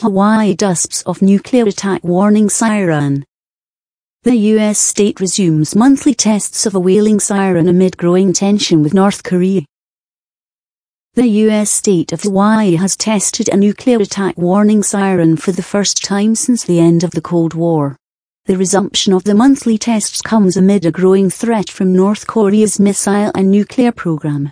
Hawaii dusps of nuclear attack warning siren. The U.S. state resumes monthly tests of a wailing siren amid growing tension with North Korea. The U.S. state of Hawaii has tested a nuclear attack warning siren for the first time since the end of the Cold War. The resumption of the monthly tests comes amid a growing threat from North Korea's missile and nuclear program.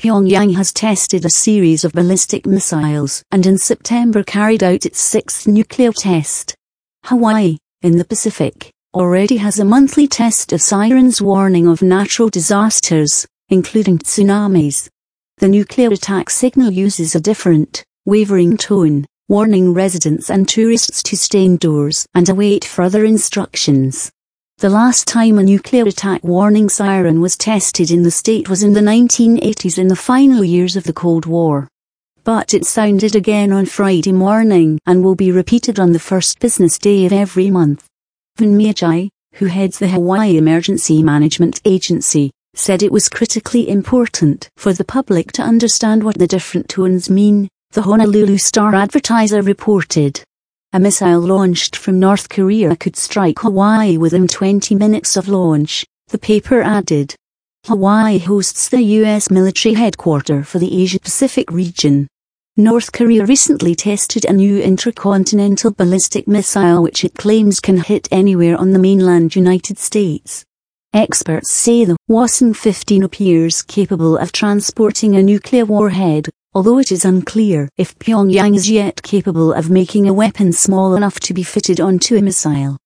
Pyongyang has tested a series of ballistic missiles and in September carried out its sixth nuclear test. Hawaii, in the Pacific, already has a monthly test of sirens warning of natural disasters, including tsunamis. The nuclear attack signal uses a different, wavering tone, warning residents and tourists to stay indoors and await further instructions. The last time a nuclear attack warning siren was tested in the state was in the 1980s in the final years of the Cold War. But it sounded again on Friday morning and will be repeated on the first business day of every month. Vern Miyagi, who heads the Hawaii Emergency Management Agency, said it was critically important for the public to understand what the different tones mean, the Honolulu Star Advertiser reported. A missile launched from North Korea could strike Hawaii within 20 minutes of launch, the paper added. Hawaii hosts the U.S. military headquarters for the Asia Pacific region. North Korea recently tested a new intercontinental ballistic missile which it claims can hit anywhere on the mainland United States. Experts say the Hwasong 15 appears capable of transporting a nuclear warhead, although it is unclear if Pyongyang is yet capable of making a weapon small enough to be fitted onto a missile.